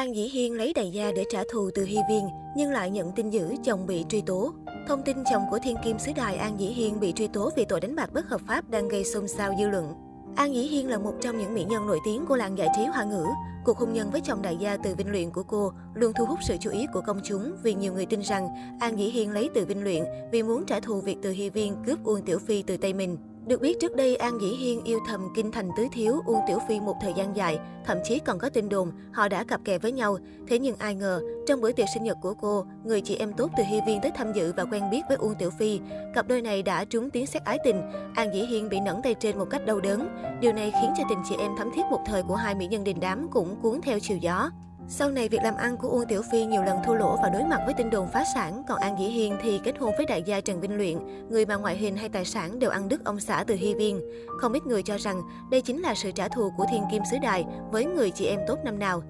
An Dĩ Hiên lấy đại gia để trả thù từ Hy Viên, nhưng lại nhận tin dữ chồng bị truy tố. Thông tin chồng của Thiên Kim xứ Đài An Dĩ Hiên bị truy tố vì tội đánh bạc bất hợp pháp đang gây xôn xao dư luận. An Dĩ Hiên là một trong những mỹ nhân nổi tiếng của làng giải trí hoa ngữ. Cuộc hôn nhân với chồng đại gia từ Vinh Luyện của cô luôn thu hút sự chú ý của công chúng vì nhiều người tin rằng An Dĩ Hiên lấy từ Vinh Luyện vì muốn trả thù việc từ Hy Viên cướp Uông Tiểu Phi từ tay mình. Được biết trước đây An Dĩ Hiên yêu thầm kinh thành tứ thiếu Uông Tiểu Phi một thời gian dài, thậm chí còn có tin đồn họ đã cặp kè với nhau. Thế nhưng ai ngờ, trong bữa tiệc sinh nhật của cô, người chị em tốt từ Hy Viên tới tham dự và quen biết với Uông Tiểu Phi. Cặp đôi này đã trúng tiếng xét ái tình. An Dĩ Hiên bị nẫn tay trên một cách đau đớn. Điều này khiến cho tình chị em thắm thiết một thời của hai mỹ nhân đình đám cũng cuốn theo chiều gió. Sau này, việc làm ăn của Uông Tiểu Phi nhiều lần thua lỗ và đối mặt với tin đồn phá sản, còn An Dĩ Hiên thì kết hôn với đại gia Trần Vinh Luyện, người mà ngoại hình hay tài sản đều ăn đứt ông xã từ Hy Viên. Không ít người cho rằng đây chính là sự trả thù của Thiên Kim Sứ Đài với người chị em tốt năm nào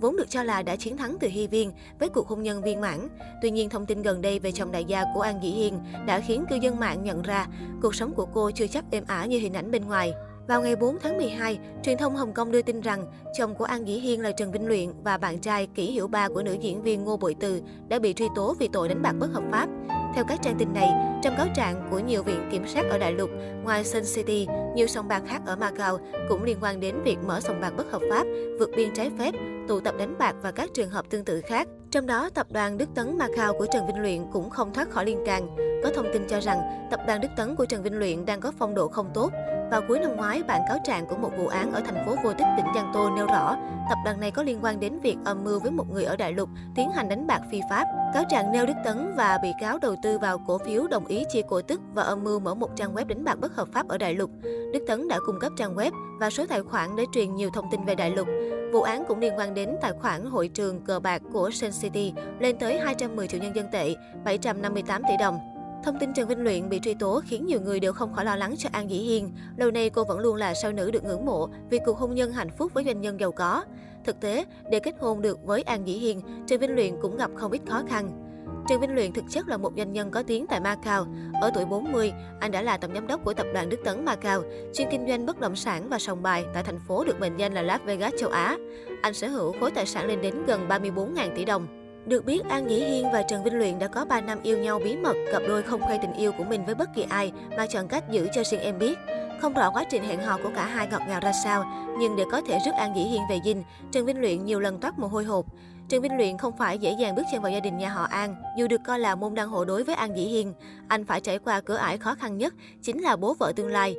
vốn được cho là đã chiến thắng từ Hy Viên với cuộc hôn nhân viên mãn. Tuy nhiên, thông tin gần đây về chồng đại gia của An Dĩ Hiên đã khiến cư dân mạng nhận ra cuộc sống của cô chưa chắc êm ả như hình ảnh bên ngoài. Vào ngày 4 tháng 12, truyền thông Hồng Kông đưa tin rằng chồng của An Dĩ Hiên là Trần Vinh Luyện và bạn trai Kỷ Hiểu Ba của nữ diễn viên Ngô Bội Từ đã bị truy tố vì tội đánh bạc bất hợp pháp. Theo các trang tin này, trong cáo trạng của nhiều viện kiểm sát ở đại lục, ngoài Sun City, nhiều sòng bạc khác ở Macau cũng liên quan đến việc mở sòng bạc bất hợp pháp, vượt biên trái phép, tụ tập đánh bạc và các trường hợp tương tự khác. Trong đó, tập đoàn Đức Tấn Macau của Trần Vinh Luyện cũng không thoát khỏi liên can. Có thông tin cho rằng, tập đoàn Đức Tấn của Trần Vinh Luyện đang có phong độ không tốt. Vào cuối năm ngoái, bản cáo trạng của một vụ án ở thành phố Vô Tích, tỉnh Giang Tô nêu rõ, tập đoàn này có liên quan đến việc âm mưu với một người ở đại lục tiến hành đánh bạc phi pháp. Cáo trạng nêu Đức Tấn và bị cáo đầu tư vào cổ phiếu đồng ý chia cổ tức và âm mưu mở một trang web đánh bạc bất hợp pháp ở đại lục. Đức Tấn đã cung cấp trang web và số tài khoản để truyền nhiều thông tin về đại lục. Vụ án cũng liên quan đến tài khoản hội trường cờ bạc của Sun City lên tới 210 triệu nhân dân tệ, 758 tỷ đồng. Thông tin Trần Vinh Luyện bị truy tố khiến nhiều người đều không khỏi lo lắng cho An Dĩ Hiên. Lâu nay cô vẫn luôn là sao nữ được ngưỡng mộ vì cuộc hôn nhân hạnh phúc với doanh nhân giàu có. Thực tế, để kết hôn được với An Dĩ Hiên, Trần Vinh Luyện cũng gặp không ít khó khăn. Trần Vinh Luyện thực chất là một doanh nhân có tiếng tại Macau. Ở tuổi 40, anh đã là tổng giám đốc của tập đoàn Đức Tấn Macau, chuyên kinh doanh bất động sản và sòng bài tại thành phố được mệnh danh là Las Vegas châu Á. Anh sở hữu khối tài sản lên đến gần 34.000 tỷ đồng. Được biết, An Nghĩ Hiên và Trần Vinh Luyện đã có 3 năm yêu nhau bí mật, cặp đôi không khoe tình yêu của mình với bất kỳ ai mà chọn cách giữ cho riêng em biết. Không rõ quá trình hẹn hò của cả hai ngọt ngào ra sao, nhưng để có thể rước An Nghĩ Hiên về dinh, Trần Vinh Luyện nhiều lần toát mồ hôi hột. Trần Vinh Luyện không phải dễ dàng bước chân vào gia đình nhà họ An, dù được coi là môn đăng hộ đối với An Dĩ Hiên. Anh phải trải qua cửa ải khó khăn nhất, chính là bố vợ tương lai.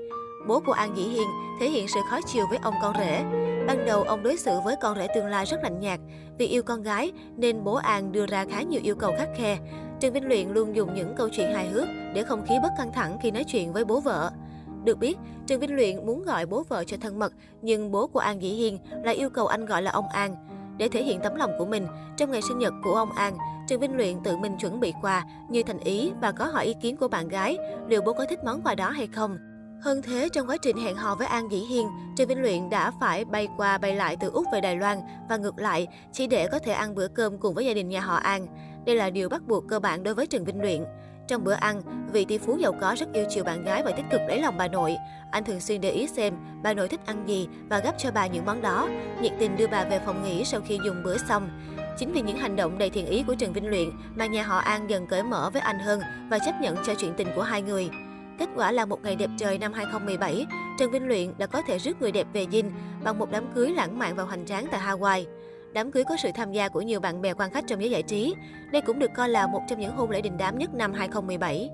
Bố của An Dĩ Hiên thể hiện sự khó chịu với ông con rể. Ban đầu, ông đối xử với con rể tương lai rất lạnh nhạt. Vì yêu con gái, nên bố An đưa ra khá nhiều yêu cầu khắc khe. Trần Vinh Luyện luôn dùng những câu chuyện hài hước để không khí bất căng thẳng khi nói chuyện với bố vợ. Được biết, Trần Vinh Luyện muốn gọi bố vợ cho thân mật, nhưng bố của An Dĩ Hiên lại yêu cầu anh gọi là ông An. Để thể hiện tấm lòng của mình, trong ngày sinh nhật của ông An, Trần Vinh Luyện tự mình chuẩn bị quà như thành ý và có hỏi ý kiến của bạn gái liệu bố có thích món quà đó hay không. Hơn thế, trong quá trình hẹn hò với An Dĩ Hiên, Trần Vinh Luyện đã phải bay qua bay lại từ Úc về Đài Loan và ngược lại, chỉ để có thể ăn bữa cơm cùng với gia đình nhà họ An. Đây là điều bắt buộc cơ bản đối với Trần Vinh Luyện. Trong bữa ăn, vị tỷ phú giàu có rất yêu chiều bạn gái và tích cực lấy lòng bà nội. Anh thường xuyên để ý xem bà nội thích ăn gì và gấp cho bà những món đó, nhiệt tình đưa bà về phòng nghỉ sau khi dùng bữa xong. Chính vì những hành động đầy thiện ý của Trần Vinh Luyện mà nhà họ An dần cởi mở với anh hơn và chấp nhận cho chuyện tình của hai người. Kết quả là một ngày đẹp trời năm 2017, Trần Vinh Luyện đã có thể rước người đẹp về dinh bằng một đám cưới lãng mạn và hoành tráng tại Hawaii. Đám cưới có sự tham gia của nhiều bạn bè quan khách trong giới giải trí. Đây cũng được coi là một trong những hôn lễ đình đám nhất năm 2017.